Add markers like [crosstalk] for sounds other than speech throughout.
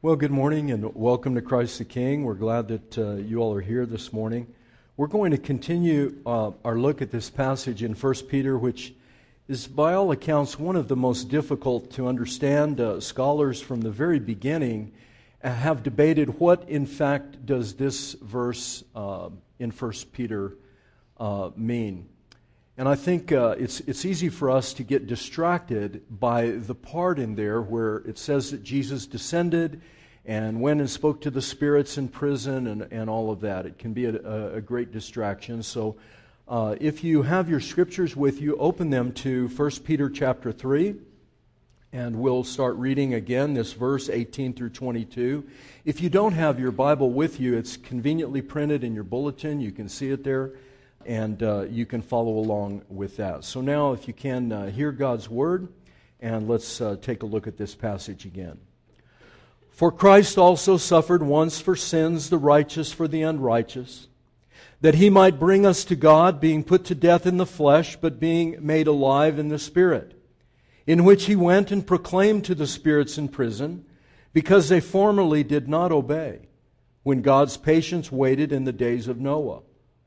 Well, good morning and welcome to Christ the King. We're glad that uh, you all are here this morning. We're going to continue uh, our look at this passage in 1 Peter, which is, by all accounts, one of the most difficult to understand. Uh, scholars from the very beginning uh, have debated what, in fact, does this verse uh, in 1 Peter uh, mean. And I think uh, it's, it's easy for us to get distracted by the part in there where it says that Jesus descended and went and spoke to the spirits in prison and, and all of that. It can be a, a great distraction. So uh, if you have your scriptures with you, open them to 1 Peter chapter 3. And we'll start reading again this verse 18 through 22. If you don't have your Bible with you, it's conveniently printed in your bulletin. You can see it there and uh, you can follow along with that. So now, if you can uh, hear God's word, and let's uh, take a look at this passage again. For Christ also suffered once for sins, the righteous for the unrighteous, that he might bring us to God, being put to death in the flesh, but being made alive in the Spirit, in which he went and proclaimed to the spirits in prison, because they formerly did not obey, when God's patience waited in the days of Noah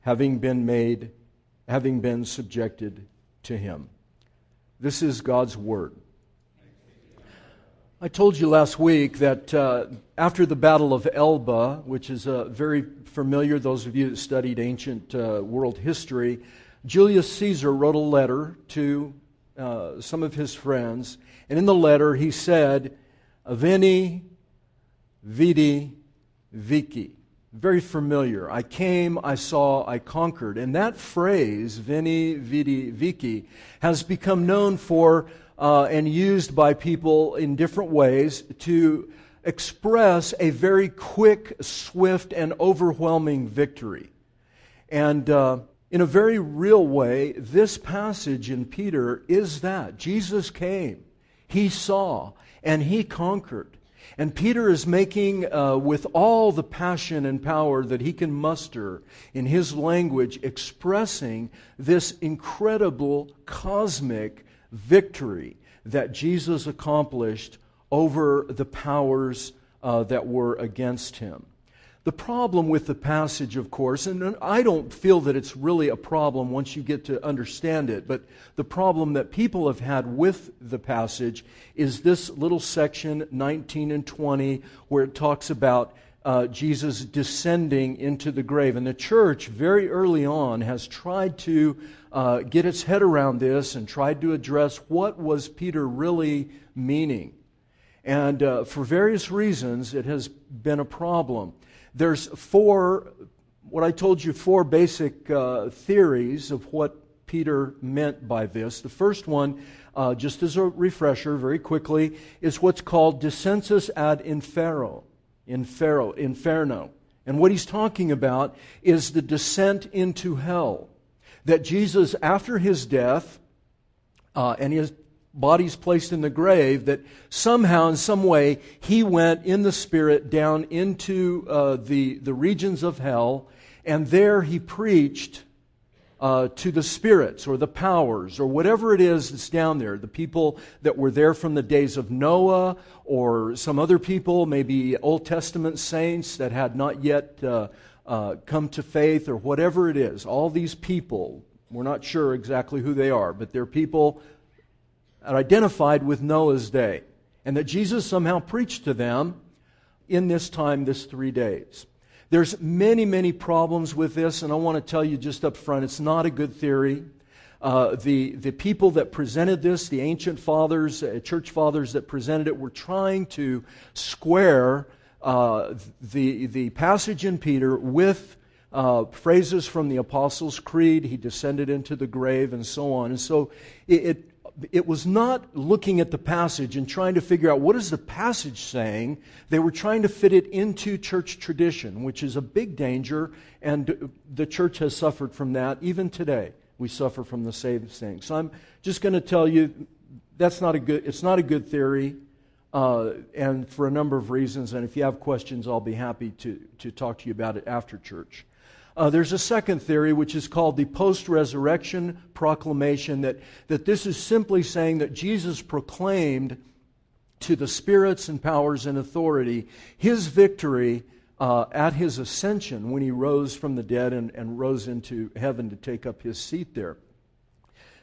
having been made, having been subjected to him. This is God's Word. I told you last week that uh, after the Battle of Elba, which is uh, very familiar, those of you that studied ancient uh, world history, Julius Caesar wrote a letter to uh, some of his friends, and in the letter he said, Veni, Vidi, Vici very familiar. I came, I saw, I conquered. And that phrase, Veni, Vidi, Vici, has become known for uh, and used by people in different ways to express a very quick, swift, and overwhelming victory. And uh, in a very real way, this passage in Peter is that. Jesus came, he saw, and he conquered. And Peter is making, uh, with all the passion and power that he can muster in his language, expressing this incredible cosmic victory that Jesus accomplished over the powers uh, that were against him. The problem with the passage, of course, and I don't feel that it's really a problem once you get to understand it, but the problem that people have had with the passage is this little section, 19 and 20, where it talks about uh, Jesus descending into the grave. And the church, very early on, has tried to uh, get its head around this and tried to address what was Peter really meaning. And uh, for various reasons, it has been a problem. There's four, what I told you, four basic uh, theories of what Peter meant by this. The first one, uh, just as a refresher, very quickly, is what's called descensus ad infero, infero, inferno. And what he's talking about is the descent into hell. That Jesus, after his death, uh, and his bodies placed in the grave, that somehow, in some way, he went in the Spirit down into uh, the, the regions of hell, and there he preached uh, to the spirits or the powers or whatever it is that's down there. The people that were there from the days of Noah or some other people, maybe Old Testament saints that had not yet uh, uh come to faith or whatever it is. All these people, we're not sure exactly who they are, but they're people are identified with Noah's day, and that Jesus somehow preached to them in this time, this three days. There's many, many problems with this, and I want to tell you just up front it's not a good theory. Uh, the, the people that presented this, the ancient fathers, uh, church fathers that presented it, were trying to square uh, the, the passage in Peter with uh, phrases from the Apostles' Creed. He descended into the grave and so on. And so it, it it was not looking at the passage and trying to figure out what is the passage saying. They were trying to fit it into church tradition, which is a big danger, and the church has suffered from that. Even today, we suffer from the same thing. So I'm just going to tell you that's not a good. It's not a good theory, uh, and for a number of reasons. And if you have questions, I'll be happy to to talk to you about it after church. Uh, there's a second theory, which is called the post resurrection proclamation, that, that this is simply saying that Jesus proclaimed to the spirits and powers and authority his victory uh, at his ascension when he rose from the dead and, and rose into heaven to take up his seat there.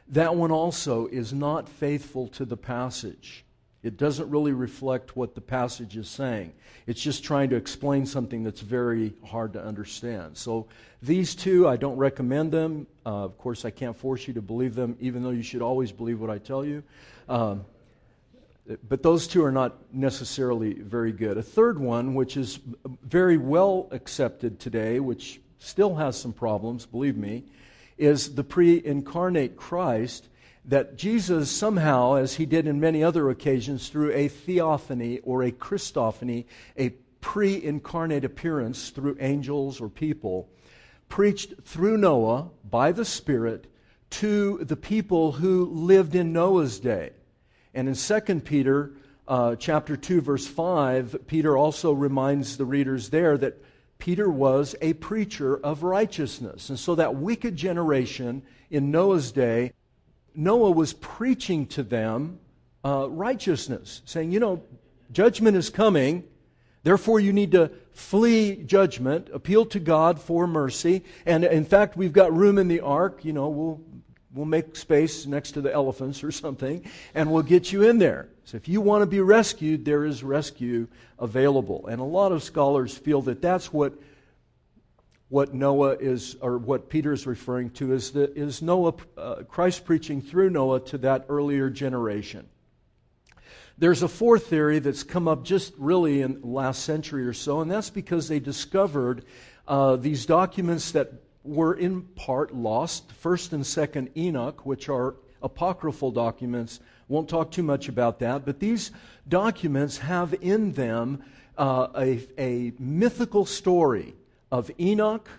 That one also is not faithful to the passage. It doesn't really reflect what the passage is saying. It's just trying to explain something that's very hard to understand. So, these two, I don't recommend them. Uh, of course, I can't force you to believe them, even though you should always believe what I tell you. Um, but those two are not necessarily very good. A third one, which is very well accepted today, which still has some problems, believe me, is the pre incarnate Christ that Jesus somehow, as he did in many other occasions, through a theophany or a Christophany, a pre incarnate appearance through angels or people, preached through Noah by the Spirit to the people who lived in Noah's day. And in 2 Peter uh, chapter 2, verse 5, Peter also reminds the readers there that Peter was a preacher of righteousness. And so that wicked generation in Noah's day Noah was preaching to them uh, righteousness, saying, you know, judgment is coming. Therefore, you need to flee judgment, appeal to God for mercy. And in fact, we've got room in the ark. You know, we'll, we'll make space next to the elephants or [laughs] something, and we'll get you in there. So if you want to be rescued, there is rescue available. And a lot of scholars feel that that's what what Noah is, or what Peter is referring to, is, the, is Noah, uh, Christ preaching through Noah to that earlier generation. There's a fourth theory that's come up just really in the last century or so, and that's because they discovered uh, these documents that were in part lost, First and Second Enoch, which are apocryphal documents. Won't talk too much about that, but these documents have in them uh, a, a mythical story of Enoch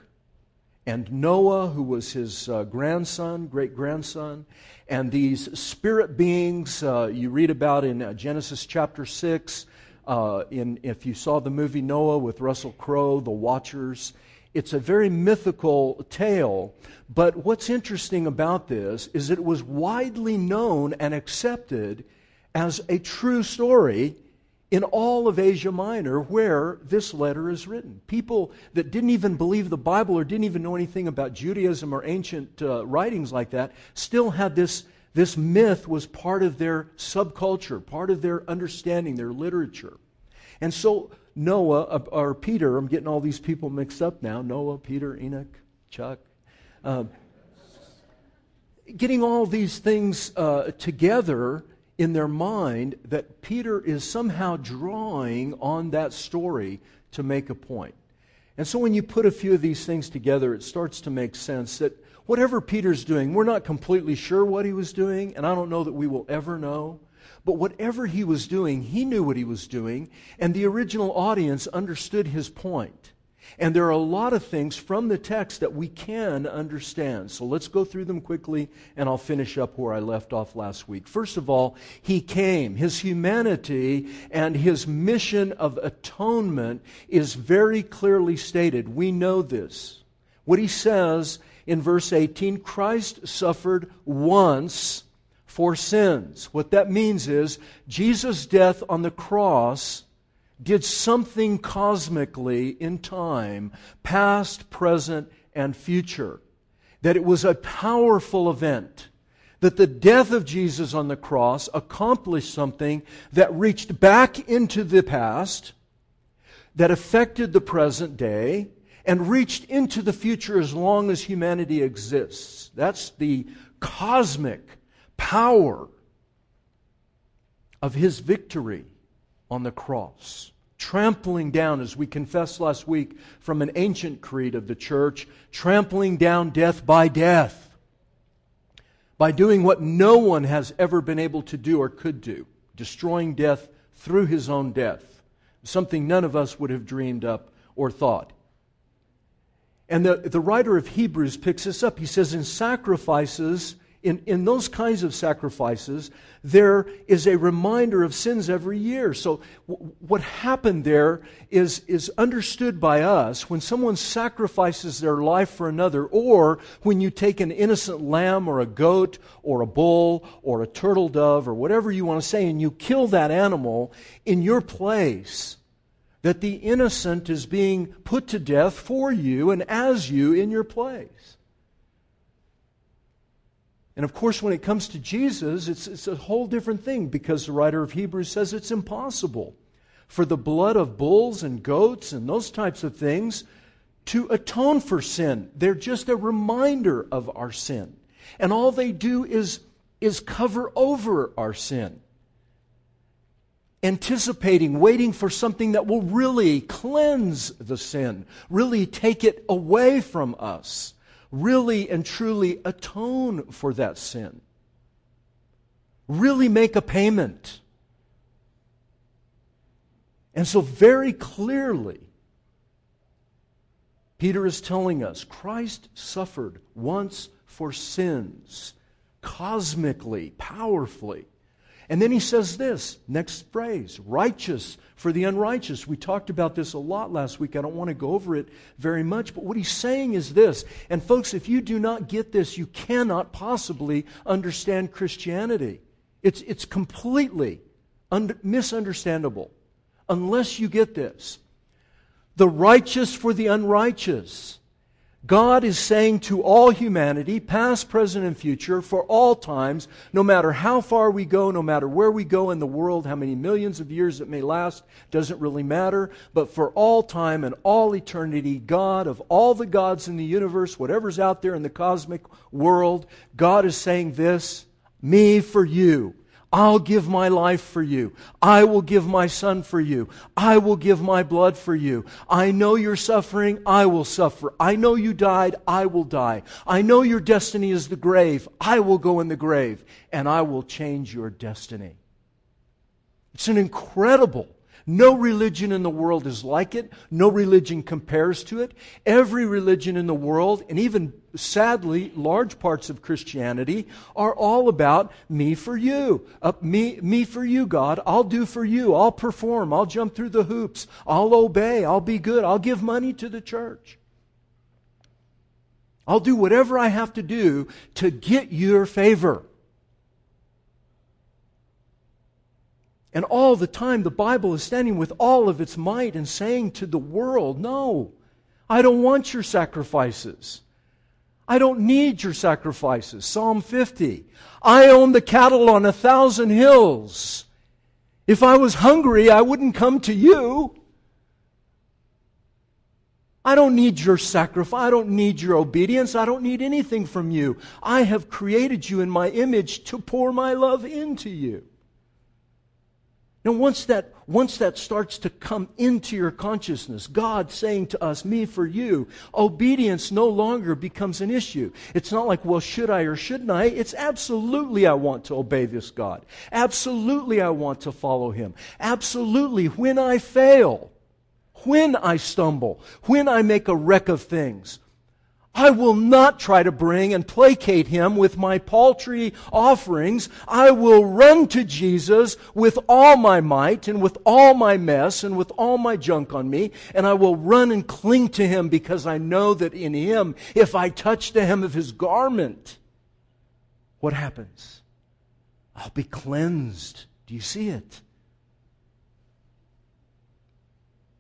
and Noah, who was his uh, grandson, great grandson, and these spirit beings uh, you read about in uh, Genesis chapter 6. Uh, in, if you saw the movie Noah with Russell Crowe, The Watchers, it's a very mythical tale. But what's interesting about this is it was widely known and accepted as a true story in all of Asia Minor where this letter is written. People that didn't even believe the Bible or didn't even know anything about Judaism or ancient uh, writings like that still had this, this myth was part of their subculture, part of their understanding, their literature. And so Noah, uh, or Peter, I'm getting all these people mixed up now Noah, Peter, Enoch, Chuck. Uh, getting all these things uh, together in their mind that Peter is somehow drawing on that story to make a point. And so when you put a few of these things together, it starts to make sense that whatever Peter's doing, we're not completely sure what he was doing, and I don't know that we will ever know. But whatever he was doing, he knew what he was doing, and the original audience understood his point. And there are a lot of things from the text that we can understand. So let's go through them quickly, and I'll finish up where I left off last week. First of all, he came. His humanity and his mission of atonement is very clearly stated. We know this. What he says in verse 18 Christ suffered once for sins. What that means is Jesus' death on the cross did something cosmically in time, past, present, and future. That it was a powerful event. That the death of Jesus on the cross accomplished something that reached back into the past, that affected the present day, and reached into the future as long as humanity exists. That's the cosmic power of his victory on the cross, trampling down, as we confessed last week from an ancient creed of the church, trampling down death by death. by doing what no one has ever been able to do or could do, destroying death through his own death, something none of us would have dreamed up or thought. And the, the writer of Hebrews picks this up. He says, In sacrifices, in, in those kinds of sacrifices, there is a reminder of sins every year. So, w- what happened there is, is understood by us when someone sacrifices their life for another, or when you take an innocent lamb or a goat or a bull or a turtle dove or whatever you want to say, and you kill that animal in your place that the innocent is being put to death for you and as you in your place. And of course, when it comes to Jesus, it's, it's a whole different thing because the writer of Hebrews says it's impossible for the blood of bulls and goats and those types of things to atone for sin. They're just a reminder of our sin. And all they do is, is cover over our sin. Anticipating, waiting for something that will really cleanse the sin, really take it away from us really and truly atone for that sin. Really make a payment. And so, very clearly, Peter is telling us Christ suffered once for sins, cosmically, powerfully. And then he says this next phrase righteous for the unrighteous. We talked about this a lot last week. I don't want to go over it very much, but what he's saying is this. And folks, if you do not get this, you cannot possibly understand Christianity. It's, it's completely misunderstandable unless you get this. The righteous for the unrighteous. God is saying to all humanity, past, present, and future, for all times, no matter how far we go, no matter where we go in the world, how many millions of years it may last, doesn't really matter, but for all time and all eternity, God of all the gods in the universe, whatever's out there in the cosmic world, God is saying this, me for you. I'll give my life for you. I will give my son for you. I will give my blood for you. I know you're suffering. I will suffer. I know you died. I will die. I know your destiny is the grave. I will go in the grave and I will change your destiny. It's an incredible no religion in the world is like it. No religion compares to it. Every religion in the world, and even sadly, large parts of Christianity, are all about me for you. Uh, me, me for you, God. I'll do for you. I'll perform. I'll jump through the hoops. I'll obey. I'll be good. I'll give money to the church. I'll do whatever I have to do to get your favor. And all the time, the Bible is standing with all of its might and saying to the world, No, I don't want your sacrifices. I don't need your sacrifices. Psalm 50. I own the cattle on a thousand hills. If I was hungry, I wouldn't come to you. I don't need your sacrifice. I don't need your obedience. I don't need anything from you. I have created you in my image to pour my love into you. Now, once that, once that starts to come into your consciousness, God saying to us, me for you, obedience no longer becomes an issue. It's not like, well, should I or shouldn't I? It's absolutely I want to obey this God. Absolutely I want to follow Him. Absolutely when I fail, when I stumble, when I make a wreck of things, I will not try to bring and placate him with my paltry offerings. I will run to Jesus with all my might and with all my mess and with all my junk on me, and I will run and cling to him because I know that in him, if I touch the hem of his garment, what happens? I'll be cleansed. Do you see it?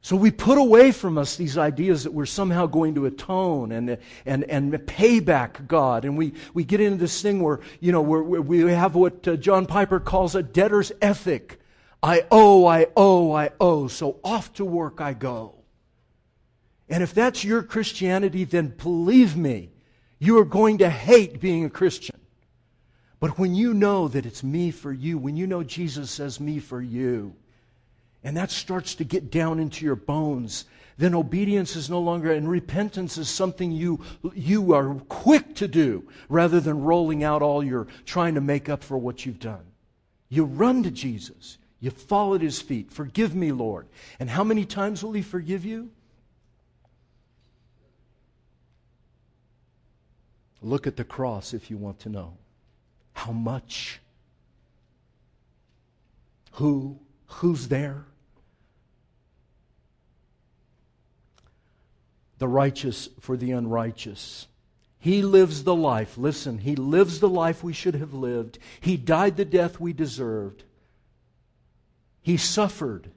So we put away from us these ideas that we're somehow going to atone and, and, and pay back God. And we, we get into this thing where, you know, where, we have what uh, John Piper calls a debtor's ethic. I owe, I owe, I owe, so off to work I go. And if that's your Christianity, then believe me, you are going to hate being a Christian. But when you know that it's me for you, when you know Jesus says me for you, and that starts to get down into your bones, then obedience is no longer, and repentance is something you, you are quick to do rather than rolling out all your trying to make up for what you've done. You run to Jesus. You fall at his feet. Forgive me, Lord. And how many times will he forgive you? Look at the cross if you want to know. How much? Who? Who's there? The righteous for the unrighteous. He lives the life. Listen, he lives the life we should have lived. He died the death we deserved. He suffered,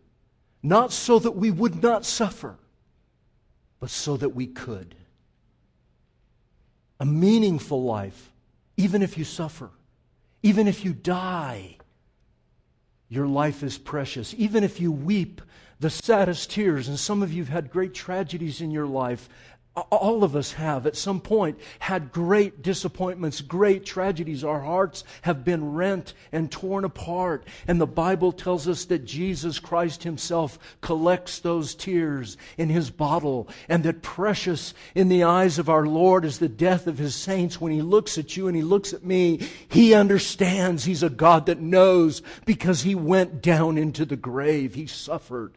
not so that we would not suffer, but so that we could. A meaningful life, even if you suffer, even if you die, your life is precious. Even if you weep the saddest tears, and some of you have had great tragedies in your life, all of us have at some point had great disappointments, great tragedies. Our hearts have been rent and torn apart. And the Bible tells us that Jesus Christ Himself collects those tears in His bottle, and that precious in the eyes of our Lord is the death of His saints. When He looks at you and He looks at me, He understands He's a God that knows because He went down into the grave. He suffered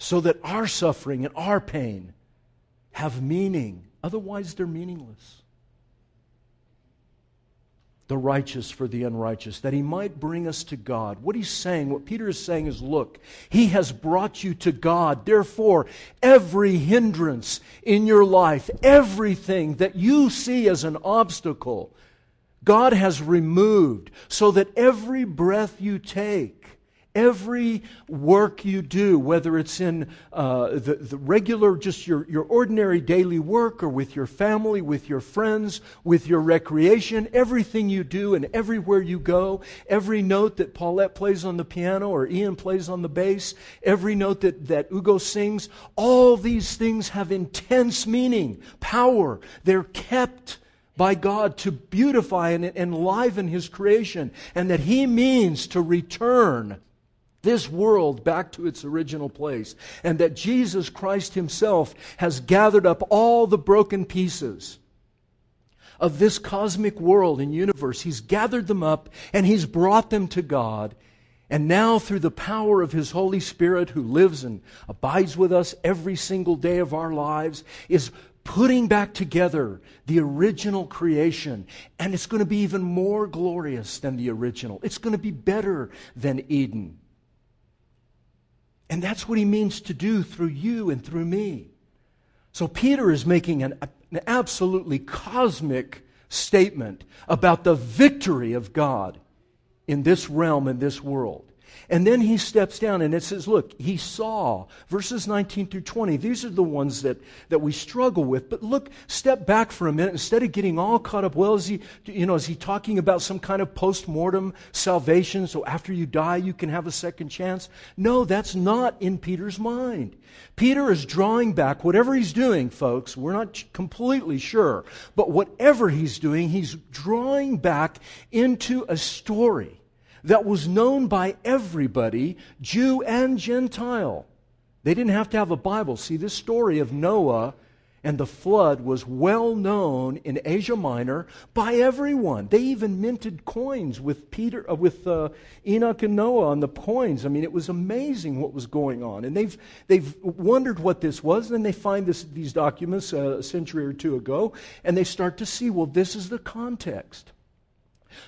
so that our suffering and our pain have meaning. Otherwise, they're meaningless. The righteous for the unrighteous, that he might bring us to God. What he's saying, what Peter is saying is look, he has brought you to God. Therefore, every hindrance in your life, everything that you see as an obstacle, God has removed so that every breath you take Every work you do, whether it's in uh, the, the regular, just your, your ordinary daily work, or with your family, with your friends, with your recreation, everything you do and everywhere you go, every note that Paulette plays on the piano or Ian plays on the bass, every note that, that Ugo sings, all these things have intense meaning, power. They're kept by God to beautify and enliven His creation, and that He means to return this world back to its original place, and that Jesus Christ Himself has gathered up all the broken pieces of this cosmic world and universe. He's gathered them up and He's brought them to God. And now, through the power of His Holy Spirit, who lives and abides with us every single day of our lives, is putting back together the original creation. And it's going to be even more glorious than the original. It's going to be better than Eden. And that's what he means to do through you and through me. So Peter is making an, an absolutely cosmic statement about the victory of God in this realm, in this world. And then he steps down and it says, look, he saw, verses 19 through 20, these are the ones that, that we struggle with. But look, step back for a minute. Instead of getting all caught up, well, is he, you know, is he talking about some kind of post-mortem salvation? So after you die, you can have a second chance? No, that's not in Peter's mind. Peter is drawing back, whatever he's doing, folks, we're not completely sure, but whatever he's doing, he's drawing back into a story that was known by everybody, Jew and Gentile. They didn't have to have a Bible. See, this story of Noah and the flood was well known in Asia Minor by everyone. They even minted coins with Peter, uh, with uh, Enoch and Noah on the coins. I mean, it was amazing what was going on, and they've they've wondered what this was. And they find this, these documents uh, a century or two ago, and they start to see, well, this is the context.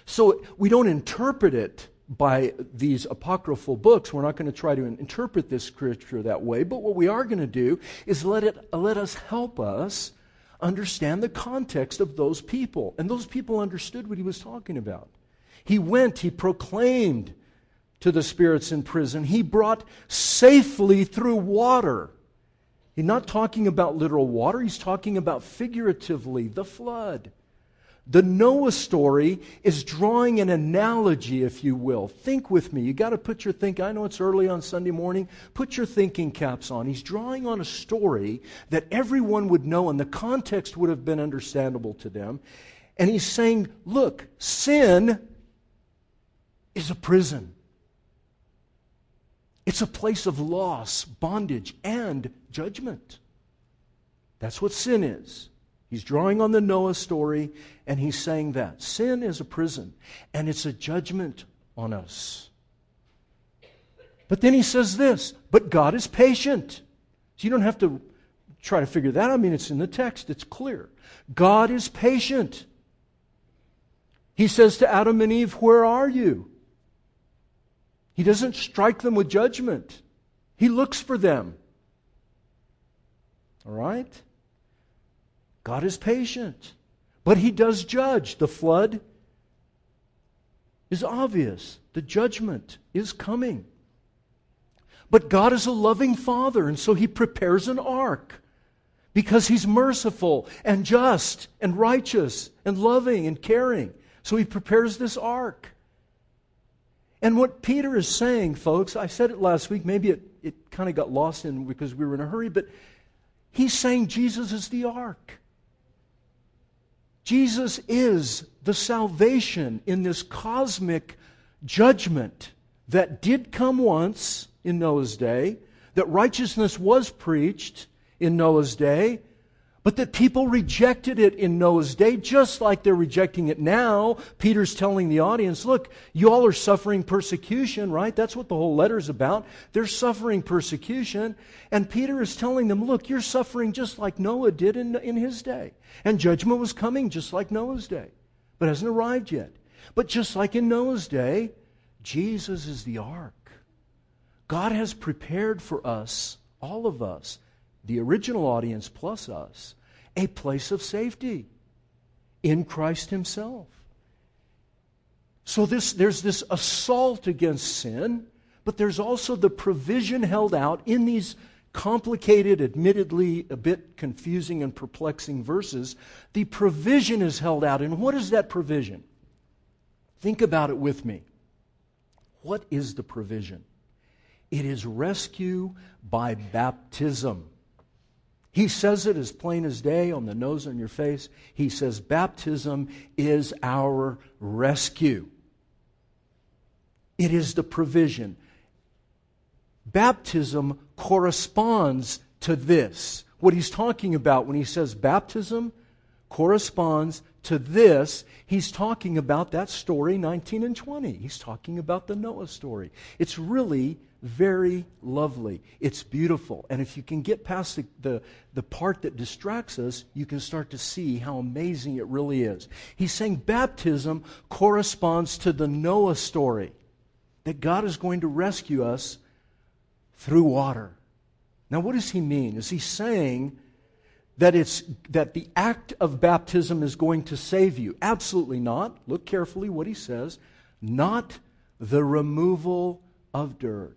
So we don't interpret it by these apocryphal books. We're not going to try to interpret this scripture that way, but what we are going to do is let, it, let us help us understand the context of those people. And those people understood what he was talking about. He went, he proclaimed to the spirits in prison, he brought safely through water. He's not talking about literal water, he's talking about figuratively the flood. The Noah story is drawing an analogy, if you will. Think with me. You got to put your think. I know it's early on Sunday morning. Put your thinking caps on. He's drawing on a story that everyone would know, and the context would have been understandable to them. And he's saying, look, sin is a prison. It's a place of loss, bondage, and judgment. That's what sin is. He's drawing on the Noah story, and he's saying that. Sin is a prison, and it's a judgment on us. But then he says this, but God is patient. So you don't have to try to figure that out. I mean, it's in the text, it's clear. God is patient. He says to Adam and Eve, Where are you? He doesn't strike them with judgment, He looks for them. All right? God is patient, but He does judge. The flood is obvious, the judgment is coming. But God is a loving Father, and so He prepares an ark because He's merciful and just and righteous and loving and caring. So He prepares this ark. And what Peter is saying, folks, I said it last week, maybe it, it kind of got lost in because we were in a hurry, but he's saying Jesus is the ark. Jesus is the salvation in this cosmic judgment that did come once in Noah's day, that righteousness was preached in Noah's day, but that people rejected it in Noah's day, just like they're rejecting it now. Peter's telling the audience, look, you all are suffering persecution, right? That's what the whole letter is about. They're suffering persecution. And Peter is telling them, look, you're suffering just like Noah did in, in his day. And judgment was coming just like Noah's day, but hasn't arrived yet. But just like in Noah's day, Jesus is the ark. God has prepared for us, all of us, the original audience plus us, a place of safety in Christ Himself. So this, there's this assault against sin, but there's also the provision held out in these complicated, admittedly a bit confusing and perplexing verses. The provision is held out. And what is that provision? Think about it with me. What is the provision? It is rescue by baptism. He says it as plain as day on the nose on your face. He says baptism is our rescue. It is the provision. Baptism corresponds to this. What he's talking about when he says baptism corresponds to this, he's talking about that story 19 and 20. He's talking about the Noah story. It's really very lovely. It's beautiful. And if you can get past the, the, the, part that distracts us, you can start to see how amazing it really is. He's saying baptism corresponds to the Noah story that God is going to rescue us through water. Now, what does he mean? Is he saying that, it's, that the act of baptism is going to save you? Absolutely not. Look carefully what he says. Not the removal of dirt.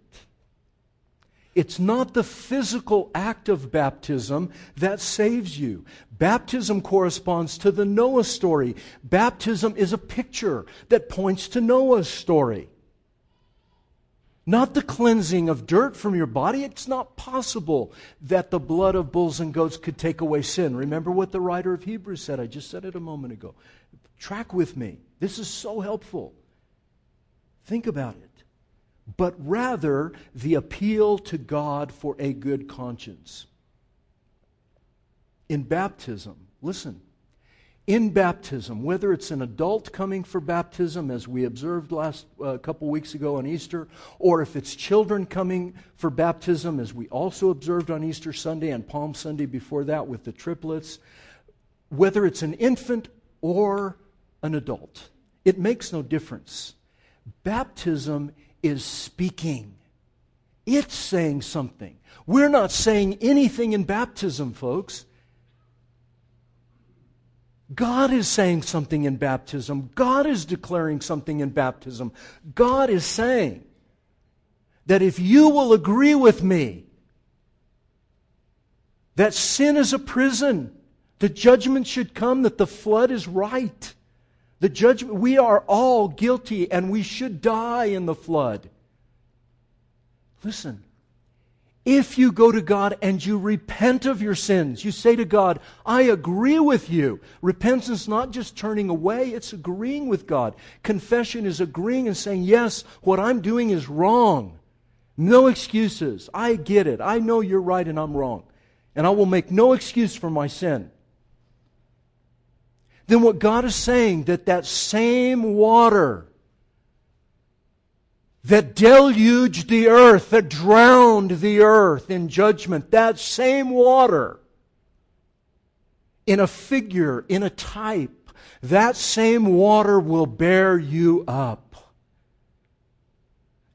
It's not the physical act of baptism that saves you. Baptism corresponds to the Noah story. Baptism is a picture that points to Noah's story. Not the cleansing of dirt from your body. It's not possible that the blood of bulls and goats could take away sin. Remember what the writer of Hebrews said? I just said it a moment ago. Track with me. This is so helpful. Think about it but rather the appeal to God for a good conscience. In baptism, listen, in baptism, whether it's an adult coming for baptism, as we observed last uh, couple weeks ago on Easter, or if it's children coming for baptism, as we also observed on Easter Sunday and Palm Sunday before that with the triplets, whether it's an infant or an adult, it makes no difference. Baptism is speaking. It's saying something. We're not saying anything in baptism, folks. God is saying something in baptism. God is declaring something in baptism. God is saying that if you will agree with me that sin is a prison, the judgment should come, that the flood is right, the judgment, we are all guilty and we should die in the flood. Listen, if you go to God and you repent of your sins, you say to God, I agree with you. Repentance is not just turning away, it's agreeing with God. Confession is agreeing and saying, Yes, what I'm doing is wrong. No excuses. I get it. I know you're right and I'm wrong. And I will make no excuse for my sin. Then what God is saying that that same water that deluged the earth, that drowned the earth in judgment, that same water in a figure, in a type, that same water will bear you up.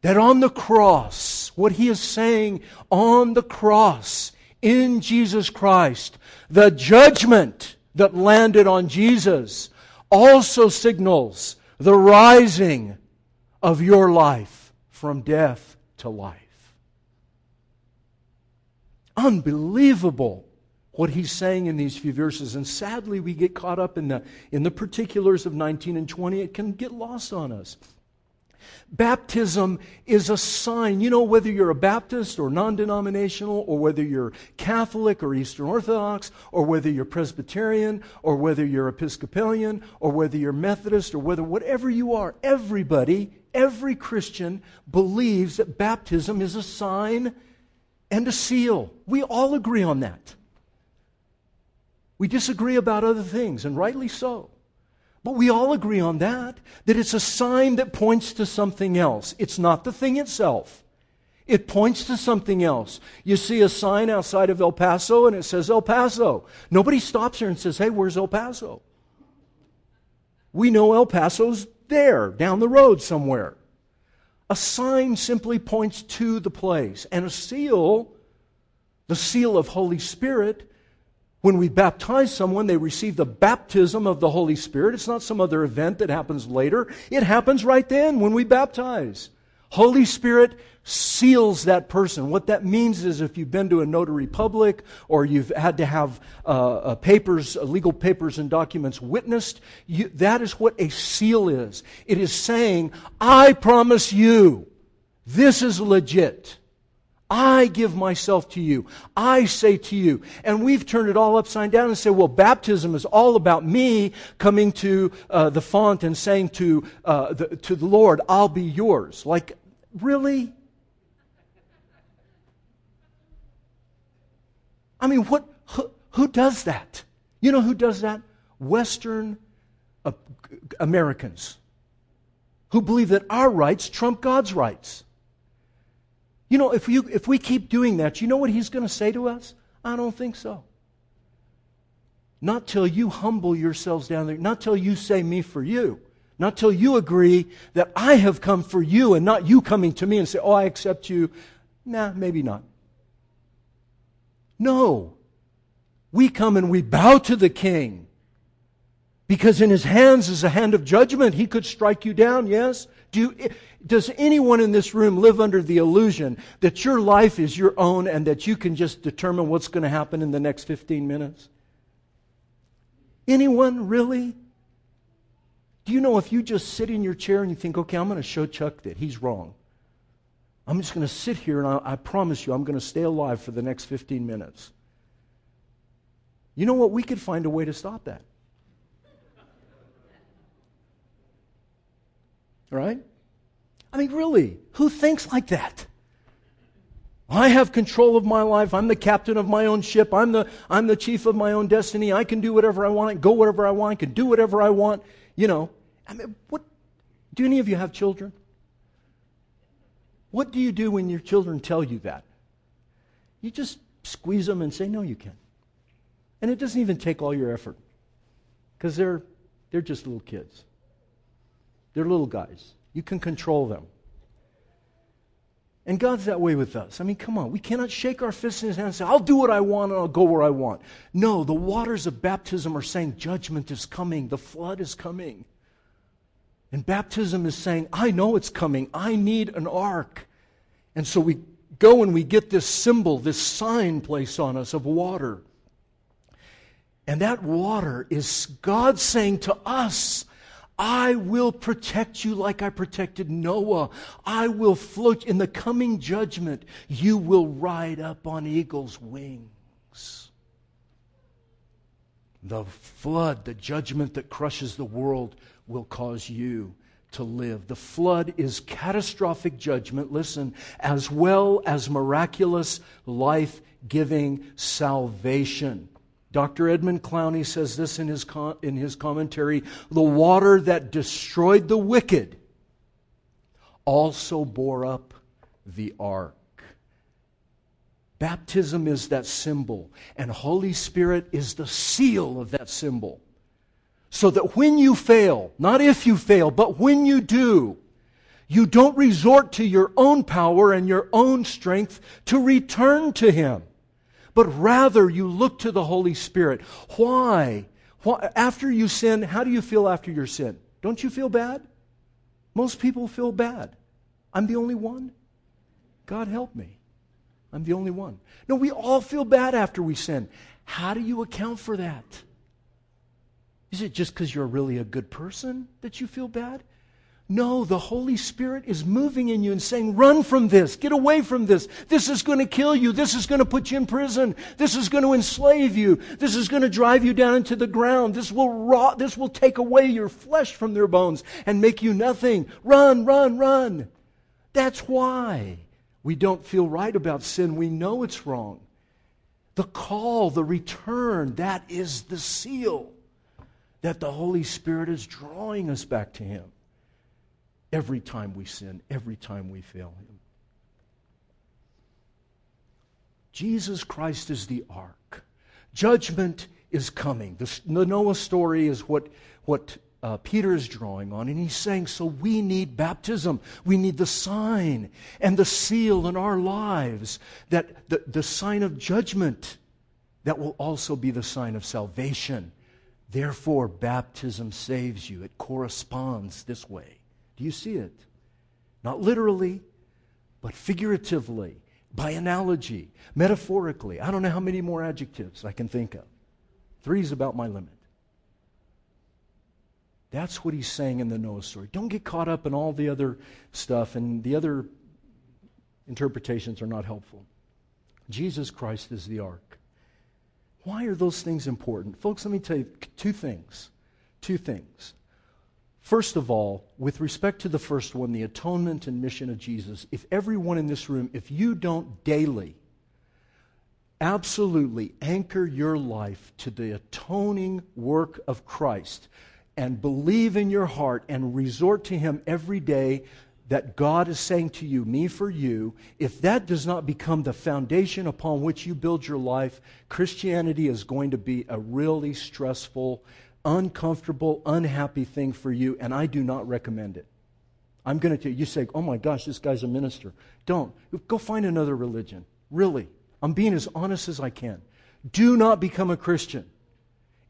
That on the cross, what he is saying on the cross in Jesus Christ, the judgment that landed on Jesus also signals the rising of your life from death to life. Unbelievable what he's saying in these few verses. And sadly, we get caught up in the, in the particulars of 19 and 20. It can get lost on us. Baptism is a sign. You know, whether you're a Baptist or non denominational, or whether you're Catholic or Eastern Orthodox, or whether you're Presbyterian, or whether you're Episcopalian, or whether you're Methodist, or whether whatever you are, everybody, every Christian believes that baptism is a sign and a seal. We all agree on that. We disagree about other things, and rightly so. But we all agree on that, that it's a sign that points to something else. It's not the thing itself. It points to something else. You see a sign outside of El Paso and it says El Paso. Nobody stops there and says, hey, where's El Paso? We know El Paso's there, down the road somewhere. A sign simply points to the place. And a seal, the seal of Holy Spirit, when we baptize someone, they receive the baptism of the Holy Spirit. It's not some other event that happens later. It happens right then when we baptize. Holy Spirit seals that person. What that means is if you've been to a notary public or you've had to have uh, uh, papers, uh, legal papers and documents witnessed, you, that is what a seal is. It is saying, I promise you, this is legit. I give myself to you. I say to you. And we've turned it all upside down and said, well, baptism is all about me coming to uh, the font and saying to, uh, the, to the Lord, I'll be yours. Like, really? I mean, what, who, who does that? You know who does that? Western uh, Americans who believe that our rights trump God's rights. You know, if, you, if we keep doing that, you know what he's going to say to us? I don't think so. Not till you humble yourselves down there, not till you say me for you, not till you agree that I have come for you and not you coming to me and say, oh, I accept you. Nah, maybe not. No. We come and we bow to the king because in his hands is a hand of judgment. He could strike you down, yes? Do you, does anyone in this room live under the illusion that your life is your own and that you can just determine what's going to happen in the next 15 minutes? Anyone really? Do you know if you just sit in your chair and you think, okay, I'm going to show Chuck that he's wrong. I'm just going to sit here and I, I promise you I'm going to stay alive for the next 15 minutes. You know what? We could find a way to stop that. Right? I mean, really, who thinks like that? I have control of my life. I'm the captain of my own ship. I'm the, I'm the chief of my own destiny. I can do whatever I want, go wherever I want, I can do whatever I want. You know, I mean, what, do any of you have children? What do you do when your children tell you that? You just squeeze them and say, no, you can't." And it doesn't even take all your effort because they're, they're just little kids. They're little guys. You can control them. And God's that way with us. I mean, come on. We cannot shake our fists in his hand and say, I'll do what I want and I'll go where I want. No, the waters of baptism are saying judgment is coming, the flood is coming. And baptism is saying, I know it's coming. I need an ark. And so we go and we get this symbol, this sign placed on us of water. And that water is God saying to us, I will protect you like I protected Noah. I will float in the coming judgment. You will ride up on eagle's wings. The flood, the judgment that crushes the world, will cause you to live. The flood is catastrophic judgment, listen, as well as miraculous life giving salvation. Dr. Edmund Clowney says this in his, com- in his commentary the water that destroyed the wicked also bore up the ark. Baptism is that symbol, and Holy Spirit is the seal of that symbol. So that when you fail, not if you fail, but when you do, you don't resort to your own power and your own strength to return to Him, but rather you look to the Holy Spirit. Why? Why? After you sin, how do you feel after your sin? Don't you feel bad? Most people feel bad. I'm the only one. God help me. I'm the only one. No, we all feel bad after we sin. How do you account for that? Is it just because you're really a good person that you feel bad? No, the Holy Spirit is moving in you and saying, run from this, get away from this. This is going to kill you. This is going to put you in prison. This is going to enslave you. This is going to drive you down into the ground. This will rot, this will take away your flesh from their bones and make you nothing. Run, run, run. That's why we don't feel right about sin. We know it's wrong. The call, the return, that is the seal that the Holy Spirit is drawing us back to Him every time we sin, every time we fail Him. Jesus Christ is the ark. Judgment is coming. The, Noah story is what, what uh, Peter is drawing on. And he's saying, so we need baptism. We need the sign and the seal in our lives, that the, the sign of judgment that will also be the sign of salvation Therefore, baptism saves you. It corresponds this way. Do you see it? Not literally, but figuratively, by analogy, metaphorically. I don't know how many more adjectives I can think of. Three is about my limit. That's what he's saying in the Noah story. Don't get caught up in all the other stuff, and the other interpretations are not helpful. Jesus Christ is the ark. Why are those things important? Folks, let me tell you two things. Two things. First of all, with respect to the first one, the atonement and mission of Jesus, if everyone in this room, if you don't daily, absolutely anchor your life to the atoning work of Christ and believe in your heart and resort to Him every day that God is saying to you, me for you, if that does not become the foundation upon which you build your life, Christianity is going to be a really stressful, uncomfortable, unhappy thing for you, and I do not recommend it. I'm going to tell you, you say, oh my gosh, this guy's a minister. Don't. Go find another religion. Really. I'm being as honest as I can. Do not become a Christian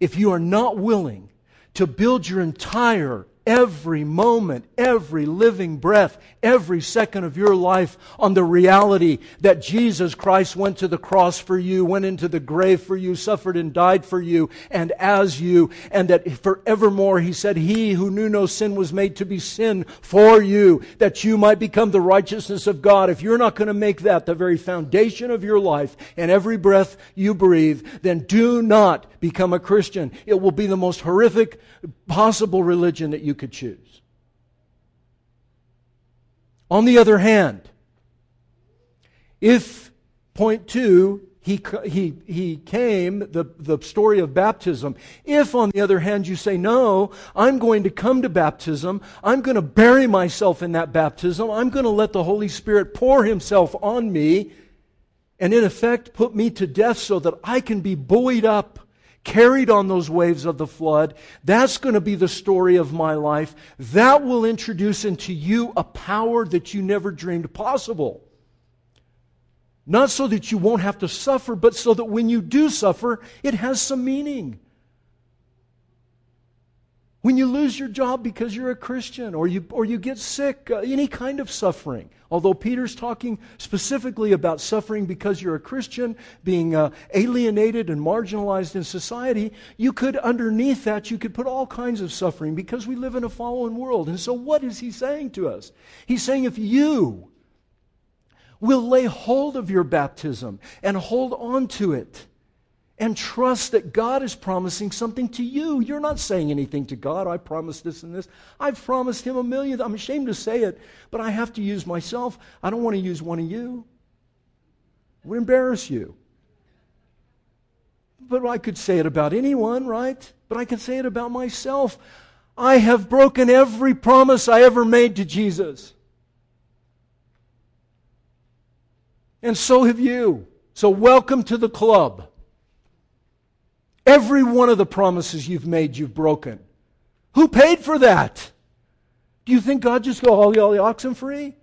if you are not willing to build your entire every moment, every living breath, every second of your life on the reality that Jesus Christ went to the cross for you, went into the grave for you, suffered and died for you and as you, and that forevermore he said, He who knew no sin was made to be sin for you, that you might become the righteousness of God. If you're not going to make that the very foundation of your life and every breath you breathe, then do not become a Christian. It will be the most horrific possible religion that you could choose. On the other hand, if, point two, he, he, he came, the, the story of baptism. If, on the other hand, you say, no, I'm going to come to baptism, I'm going to bury myself in that baptism, I'm going to let the Holy Spirit pour himself on me, and in effect put me to death so that I can be buoyed up carried on those waves of the flood. That's going to be the story of my life. That will introduce into you a power that you never dreamed possible. Not so that you won't have to suffer, but so that when you do suffer, it has some meaning. When you lose your job because you're a Christian, or you, or you get sick, uh, any kind of suffering. Although Peter's talking specifically about suffering because you're a Christian, being uh, alienated and marginalized in society, you could, underneath that, you could put all kinds of suffering because we live in a fallen world. And so, what is he saying to us? He's saying if you will lay hold of your baptism and hold on to it, and trust that God is promising something to you. You're not saying anything to God. I promised this and this. I've promised him a million. I'm ashamed to say it, but I have to use myself. I don't want to use one of you. It would embarrass you. But I could say it about anyone, right? But I can say it about myself. I have broken every promise I ever made to Jesus. And so have you. So welcome to the club. Every one of the promises you've made, you've broken. Who paid for that? Do you think God just go all the, all the oxen free?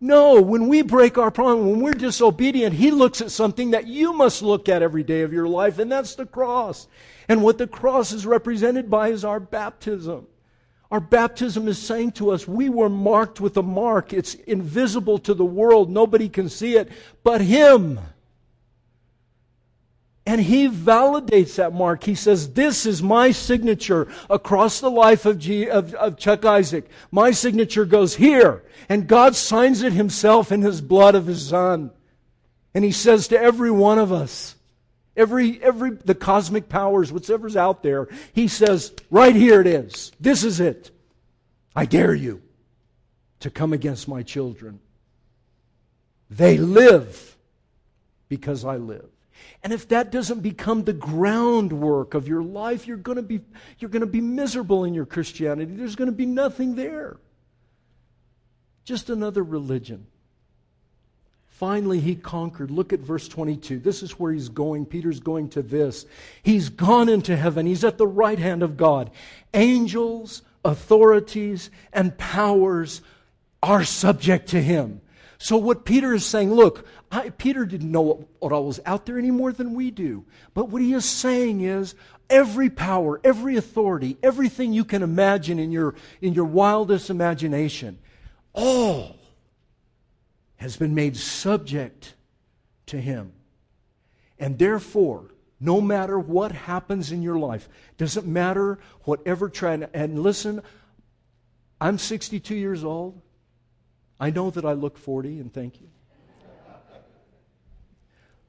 No, when we break our promise, when we're disobedient, He looks at something that you must look at every day of your life, and that's the cross. And what the cross is represented by is our baptism. Our baptism is saying to us, we were marked with a mark. It's invisible to the world. Nobody can see it but Him. And he validates that mark. He says, This is my signature across the life of, G, of, of, Chuck Isaac. My signature goes here. And God signs it himself in his blood of his son. And he says to every one of us, every, every, the cosmic powers, whatever's out there, he says, Right here it is. This is it. I dare you to come against my children. They live because I live. And if that doesn't become the groundwork of your life, you're going to be, you're going to be miserable in your Christianity. There's going to be nothing there. Just another religion. Finally, he conquered. Look at verse 22. This is where he's going. Peter's going to this. He's gone into heaven. He's at the right hand of God. Angels, authorities, and powers are subject to him. So, what Peter is saying, look, I, Peter didn't know what, what all was out there any more than we do. But what he is saying is every power, every authority, everything you can imagine in your, in your wildest imagination, all has been made subject to him. And therefore, no matter what happens in your life, doesn't matter whatever trying and listen, I'm 62 years old. I know that I look 40 and thank you.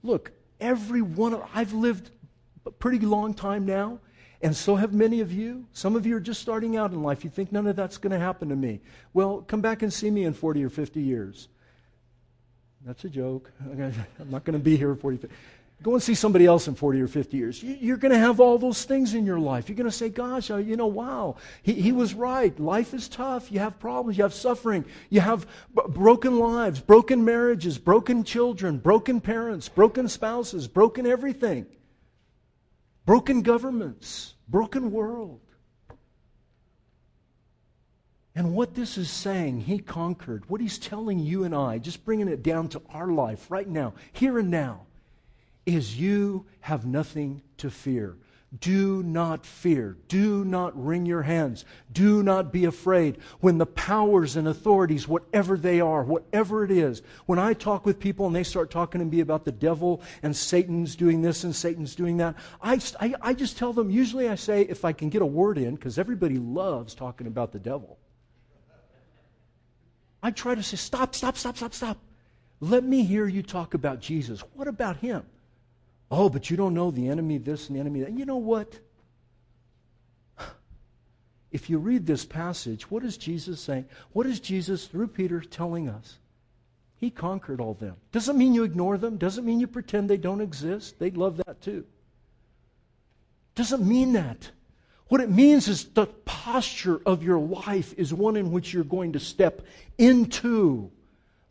Look, every one of I've lived a pretty long time now, and so have many of you. Some of you are just starting out in life. You think none of that's going to happen to me. Well, come back and see me in 40 or 50 years. That's a joke. [laughs] I'm not going to be here for 40. 50. Go and see somebody else in 40 or 50 years. You're going to have all those things in your life. You're going to say, gosh, uh, you know, wow, he, he was right. Life is tough. You have problems. You have suffering. You have b- broken lives, broken marriages, broken children, broken parents, broken spouses, broken everything, broken governments, broken world. And what this is saying, he conquered. What he's telling you and I, just bringing it down to our life right now, here and now is you have nothing to fear. Do not fear. Do not wring your hands. Do not be afraid. When the powers and authorities, whatever they are, whatever it is, when I talk with people and they start talking to me about the devil and Satan's doing this and Satan's doing that, I, I, I just tell them, usually I say, if I can get a word in, because everybody loves talking about the devil. I try to say, stop, stop, stop, stop, stop. Let me hear you talk about Jesus. What about him? Oh, but you don't know the enemy this and the enemy that. You know what? If you read this passage, what is Jesus saying? What is Jesus, through Peter, telling us? He conquered all them. Doesn't mean you ignore them. Doesn't mean you pretend they don't exist. They'd love that too. Doesn't mean that. What it means is the posture of your life is one in which you're going to step into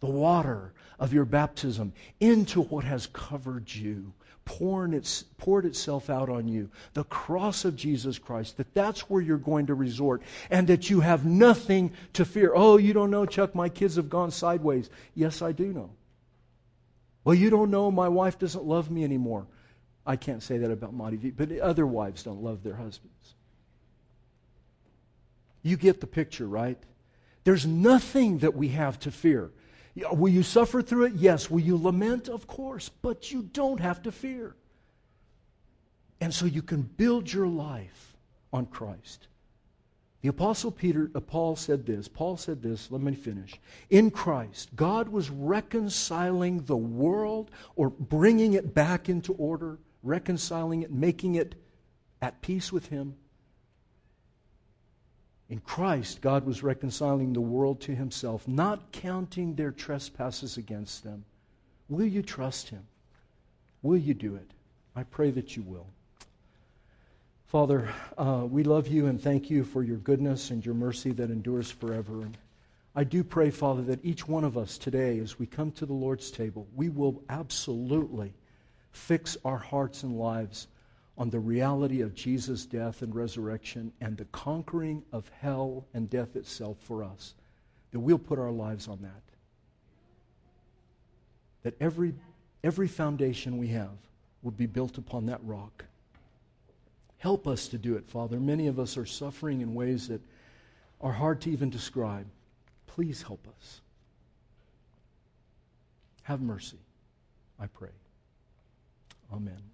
the water of your baptism, into what has covered you pouring its, poured itself out on you, the cross of Jesus Christ, that that's where you're going to resort, and that you have nothing to fear. Oh, you don't know, Chuck, my kids have gone sideways. Yes, I do know. Well, you don't know, my wife doesn't love me anymore. I can't say that about Monty V, but other wives don't love their husbands. You get the picture, right? There's nothing that we have to fear. Will you suffer through it? Yes. Will you lament? Of course. But you don't have to fear. And so you can build your life on Christ. The apostle Peter uh, Paul said this. Paul said this, let me finish. In Christ, God was reconciling the world or bringing it back into order. reconciling it, making it at peace with Him. In Christ, God was reconciling the world to Himself, not counting their trespasses against them. Will you trust Him? Will you do it? I pray that you will. Father, uh, we love you and thank you for your goodness and your mercy that endures forever. And I do pray, Father, that each one of us today, as we come to the Lord's table, we will absolutely fix our hearts and lives on the reality of Jesus' death and resurrection and the conquering of hell and death itself for us. That we'll put our lives on that. That every, every foundation we have would be built upon that rock. Help us to do it, Father. Many of us are suffering in ways that are hard to even describe. Please help us. Have mercy, I pray. Amen.